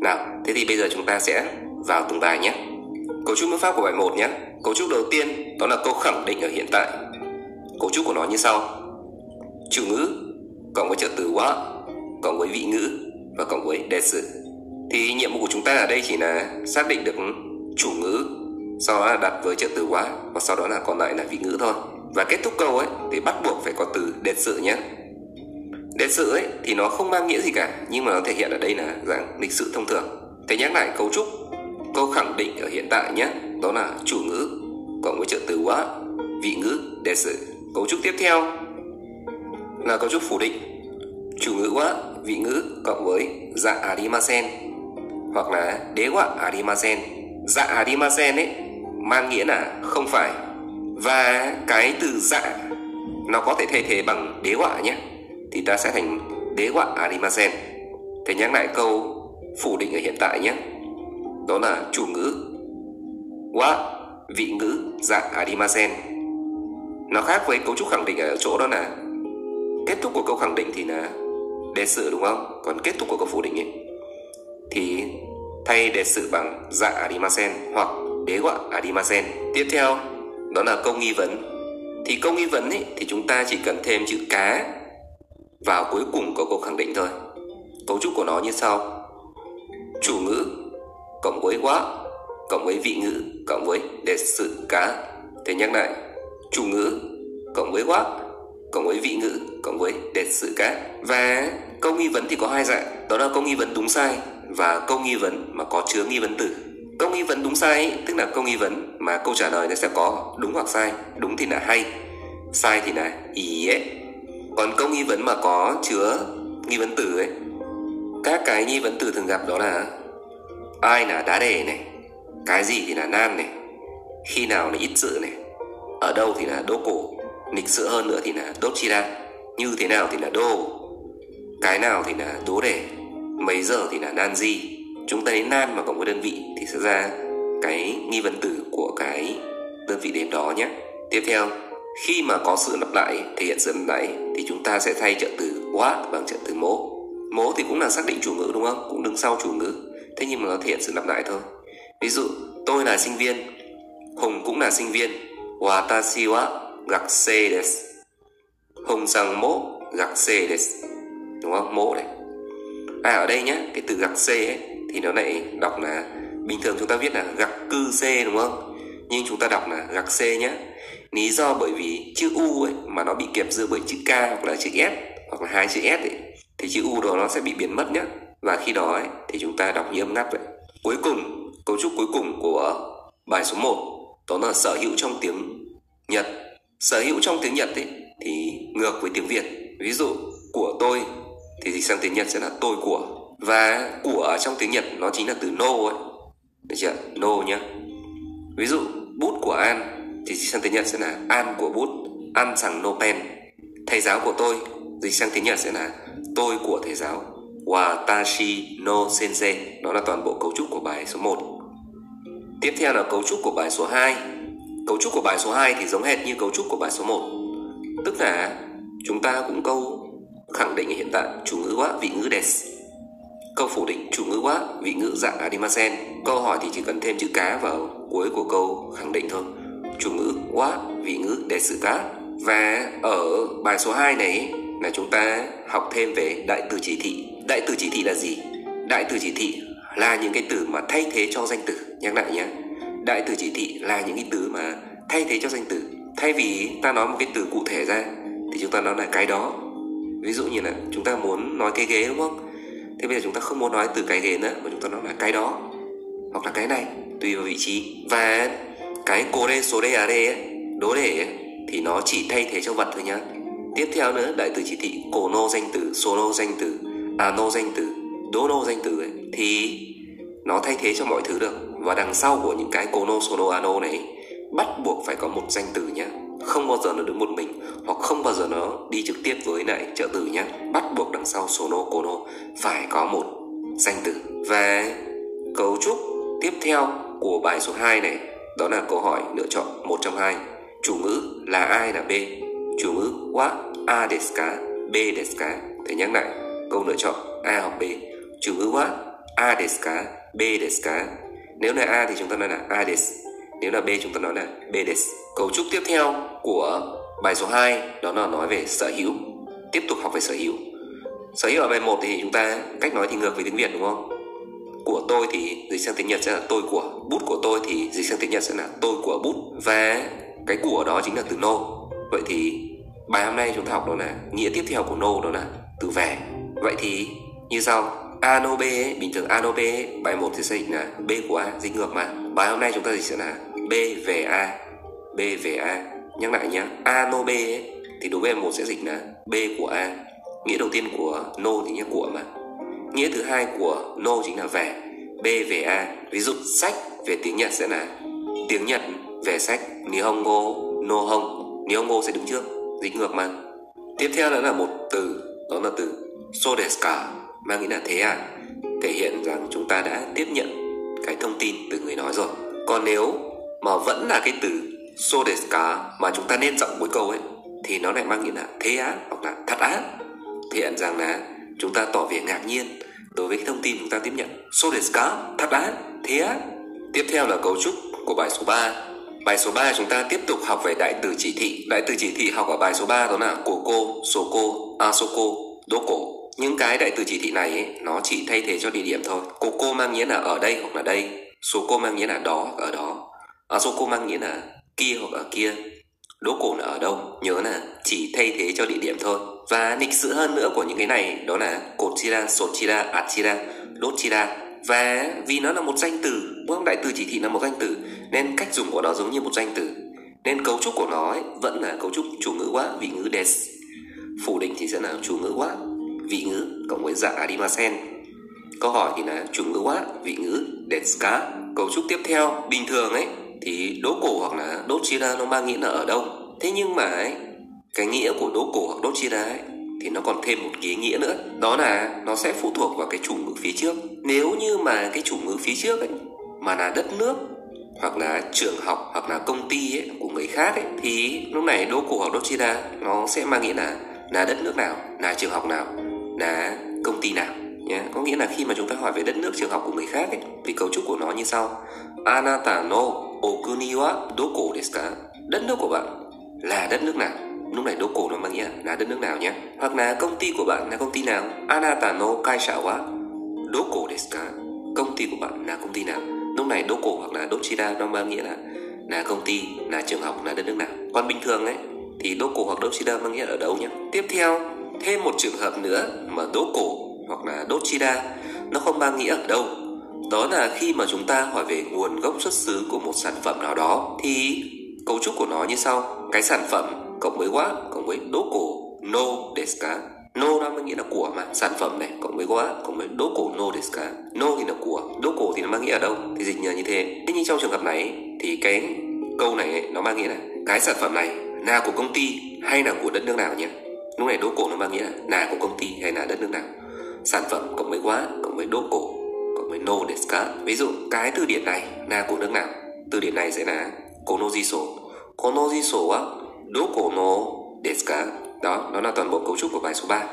Nào, thế thì bây giờ chúng ta sẽ vào từng bài nhé. Cấu trúc ngữ pháp của bài 1 nhé. Cấu trúc đầu tiên đó là câu khẳng định ở hiện tại. Cấu trúc của nó như sau. Chủ ngữ cộng với trợ từ quá cộng với vị ngữ và cộng với đề sự. Thì nhiệm vụ của chúng ta ở đây chỉ là xác định được chủ ngữ sau đó là đặt với trợ từ quá và sau đó là còn lại là vị ngữ thôi. Và kết thúc câu ấy thì bắt buộc phải có từ đề sự nhé. Đề sự ấy thì nó không mang nghĩa gì cả, nhưng mà nó thể hiện ở đây là dạng lịch sự thông thường. Thế nhắc lại cấu trúc, câu khẳng định ở hiện tại nhé, đó là chủ ngữ cộng với trợ từ quá, vị ngữ, đề sự. Cấu trúc tiếp theo là cấu trúc phủ định chủ ngữ quá, vị ngữ cộng với dạ arimasen hoặc là đế wa arimasen dạ arimasen ấy, mang nghĩa là không phải và cái từ dạ nó có thể thay thế bằng đế quả nhé thì ta sẽ thành đế họa arimasen. Thầy nhắc lại câu phủ định ở hiện tại nhé. Đó là chủ ngữ. Wa vị ngữ dạng arimasen. Nó khác với cấu trúc khẳng định ở chỗ đó là kết thúc của câu khẳng định thì là đề sự đúng không? Còn kết thúc của câu phủ định ấy thì thay đề sự bằng dạ arimasen hoặc đế họa arimasen. Tiếp theo đó là câu nghi vấn. Thì câu nghi vấn ấy, thì chúng ta chỉ cần thêm chữ cá vào cuối cùng có câu khẳng định thôi. Cấu trúc của nó như sau. Chủ ngữ cộng với quá cộng với vị ngữ cộng với đề sự cá. Thế nhắc lại. Chủ ngữ cộng với quá cộng với vị ngữ cộng với đề sự cá. Và câu nghi vấn thì có hai dạng. Đó là câu nghi vấn đúng sai và câu nghi vấn mà có chứa nghi vấn từ câu nghi vấn đúng sai ấy, tức là câu nghi vấn mà câu trả lời nó sẽ có đúng hoặc sai. Đúng thì là hay sai thì là ý ấy còn câu nghi vấn mà có chứa nghi vấn từ ấy. Các cái nghi vấn từ thường gặp đó là ai là đá đề này, cái gì thì là nan này, khi nào là ít sự này, ở đâu thì là đô cổ lịch sự hơn nữa thì là đốt chi ra như thế nào thì là đô, cái nào thì là đố đề, mấy giờ thì là nan gì chúng ta đến nan mà cộng với đơn vị thì sẽ ra cái nghi vấn từ của cái đơn vị đến đó nhé. Tiếp theo khi mà có sự lặp lại, thể hiện sự lặp lại, thì chúng ta sẽ thay trợ từ what bằng trợ từ mố. Mố thì cũng là xác định chủ ngữ, đúng không? Cũng đứng sau chủ ngữ. Thế nhưng mà nó thể hiện sự lặp lại thôi. Ví dụ, tôi là sinh viên. Hùng cũng là sinh viên. Watashi wa gakusei desu hùng rằng mố gakusei desu đúng không? Mố này à ở đây nhá? cái từ gạc c ấy, thì nó lại đọc là, bình thường chúng ta viết là gặc cư c đúng không? Nhưng chúng ta đọc là gặc c nhé lý do bởi vì chữ u ấy mà nó bị kẹp giữa bởi chữ k hoặc là chữ s hoặc là hai chữ s ấy thì chữ u đó nó sẽ bị biến mất nhé và khi đó ấy, thì chúng ta đọc như âm ngắt vậy. Cuối cùng cấu trúc cuối cùng của bài số 1 đó là sở hữu trong tiếng nhật. Sở hữu trong tiếng nhật ấy, thì ngược với tiếng việt. Ví dụ của tôi thì dịch sang tiếng Nhật sẽ là tôi của. Và của ở trong tiếng Nhật nó chính là từ no ấy. Được chưa? No nhá. Ví dụ bút của An thì dịch sang tiếng Nhật sẽ là An của bút, An sang no pen thầy giáo của tôi dịch sang tiếng Nhật sẽ là tôi của thầy giáo, Watashi no sensei. Đó là toàn bộ cấu trúc của bài số 1 tiếp theo là cấu trúc của bài số 2 cấu trúc của bài số 2 thì giống hệt như cấu trúc của bài số 1 tức là chúng ta cũng câu khẳng định hiện tại chủ ngữ quá, vị ngữ des câu phủ định chủ ngữ quá, vị ngữ dạng adimasen câu hỏi thì chỉ cần thêm chữ cá vào cuối của câu khẳng định thôi chủ ngữ quá vị ngữ để sự cá và ở bài số 2 này là chúng ta học thêm về đại từ chỉ thị. Đại từ chỉ thị là gì? Đại từ chỉ thị là những cái từ mà thay thế cho danh từ. Nhắc lại nhé. Đại từ chỉ thị là những cái từ mà thay thế cho danh từ. Thay vì ta nói một cái từ cụ thể ra, thì chúng ta nói là cái đó. Ví dụ như là chúng ta muốn nói cái ghế, đúng không? Thế bây giờ chúng ta không muốn nói từ cái ghế nữa, mà chúng ta nói là cái đó hoặc là cái này, tùy vào vị trí. Và cái cố đê số đê à đê ấy, đố đề ấy, thì nó chỉ thay thế cho vật thôi nhá. Tiếp theo nữa đại từ chỉ thị cổ nô danh từ số nô danh từ à nô danh từ đố nô danh từ ấy thì nó thay thế cho mọi thứ được. Và đằng sau của những cái cổ nô số nô à nô này bắt buộc phải có một danh từ nhá. Không bao giờ nó đứng một mình hoặc không bao giờ nó đi trực tiếp với lại trợ từ nhá. Bắt buộc đằng sau số nô cô nô phải có một danh từ. Và cấu trúc tiếp theo của bài số 2 này đó là câu hỏi lựa chọn một trong hai. Chủ ngữ là ai là b. Chủ ngữ quá a desu ka b desu ka nhắc lại, câu lựa chọn a hoặc b. Chủ ngữ quá a desu ka b desu ka nếu là a thì chúng ta nói là a desu nếu là b chúng ta nói là b desu cấu trúc tiếp theo của bài số 2 đó là nói về sở hữu. Tiếp tục học về sở hữu. Sở hữu ở bài 1 thì chúng ta cách nói thì ngược với tiếng việt, đúng không? Của tôi thì dịch sang tiếng nhật sẽ là tôi của bút của tôi thì dịch sang tiếng nhật sẽ là tôi của bút. Và cái của đó chính là từ nô. Vậy thì bài hôm nay chúng ta học đó là nghĩa tiếp theo của nô đó là từ về vậy thì như sau a nô b ấy, bình thường a nô b ấy, bài 1 thì sẽ dịch là b của a dịch ngược mà. Bài hôm nay chúng ta dịch sẽ là b về a b về a. Nhắc lại nhé a nô b ấy, thì đối với một sẽ dịch là b của a. Nghĩa đầu tiên của no thì nghĩa của mà nghĩa thứ hai của no chính là về b về a, ví dụ sách về tiếng nhật sẽ là tiếng nhật về sách. Nihongo no hong nihongo sẽ đứng trước dịch ngược mà tiếp theo đó là một từ, đó là từ so desu ka mang nghĩa là thế à thể hiện rằng chúng ta đã tiếp nhận cái thông tin từ người nói rồi. Còn nếu mà vẫn là cái từ so desu ka mà chúng ta nên giọng cuối câu ấy, thì nó lại mang nghĩa là thế á hoặc là thật á. Thể hiện rằng là chúng ta tỏ vẻ ngạc nhiên đối với cái thông tin chúng ta tiếp nhận so desu ka thật á thế á tiếp theo là cấu trúc của bài số 3 Bài số 3 chúng ta tiếp tục học về đại từ chỉ thị. Đại từ chỉ thị học ở bài số 3 đó là của cô, số cô, asoko, đố cổ. Những cái đại từ chỉ thị này ấy, nó chỉ thay thế cho địa điểm thôi. Của cô mang nghĩa là ở đây hoặc là đây. Số cô mang nghĩa là đó hoặc ở đó. Asoko mang nghĩa là kia hoặc ở kia. Đố cổ là ở đâu? Nhớ là chỉ thay thế cho địa điểm thôi. Và lịch sự hơn nữa của những cái này đó là cổ chira, sốt chira, ạt chira, đốt chira và vì nó là một danh từ đúng không đại từ chỉ thị là một danh từ nên cách dùng của nó giống như một danh từ nên cấu trúc của nó ấy, vẫn là cấu trúc chủ ngữ quá vị ngữ des phủ định thì sẽ là chủ ngữ quá vị ngữ cộng với dạng adimasen. câu hỏi thì là chủ ngữ quá vị ngữ deska cấu trúc tiếp theo bình thường ấy thì đố cổ hoặc là đốt chira nó mang nghĩa là ở đâu? Thế nhưng mà ấy cái nghĩa của đố cổ hoặc đốt chira ấy thì nó còn thêm một cái nghĩa nữa. Đó là nó sẽ phụ thuộc vào cái chủ ngữ phía trước. Nếu như mà cái chủ ngữ phía trước ấy mà là đất nước hoặc là trường học hoặc là công ty ấy, của người khác ấy, thì lúc này đô cổ hoặc đô chira nó sẽ mang nghĩa là là đất nước nào là trường học nào là công ty nào nhé. Có nghĩa là khi mà chúng ta hỏi về đất nước trường học của người khác ấy, thì cấu trúc của nó như sau. Anata no okuni wa doko desu ka? Đất nước của bạn là đất nước nào? Lúc này Doko cổ nó mang nghĩa là đất nước nào nhé? Hoặc là công ty của bạn là công ty nào? Anata no kaisha wa doko desu ka? Công ty của bạn là công ty nào? Lúc này Doko cổ hoặc là đốt chira nó mang nghĩa là là công ty là trường học là đất nước nào? Còn bình thường ấy thì Doko cổ hoặc đốt chira mang nghĩa ở đâu nhé? Tiếp theo thêm một trường hợp nữa mà Doko cổ hoặc là đốt chira nó không mang nghĩa ở đâu. Đó là khi mà chúng ta hỏi về nguồn gốc xuất xứ của một sản phẩm nào đó thì cấu trúc của nó như sau. Cái sản phẩm cộng với quá cộng với đố cổ no desu ka no nó mang nghĩa là của mà sản phẩm này cộng với quá cộng với đố cổ no desu ka no thì là của đố cổ thì nó mang nghĩa ở đâu? Thì dịch nhờ như thế. Thế nhưng trong trường hợp này thì cái câu này ấy, nó mang nghĩa là cái sản phẩm này là của công ty hay là của đất nước nào nhé lúc này đố cổ nó mang nghĩa là là của công ty hay là đất nước nào? Sản phẩm cộng với quá cộng với đố cổ, cộng với no desu ví dụ, cái từ điển này là của nước nào? Từ điển này sẽ là konojiso konojiso á đố cổ no desu đó đó là toàn bộ cấu trúc của bài số 3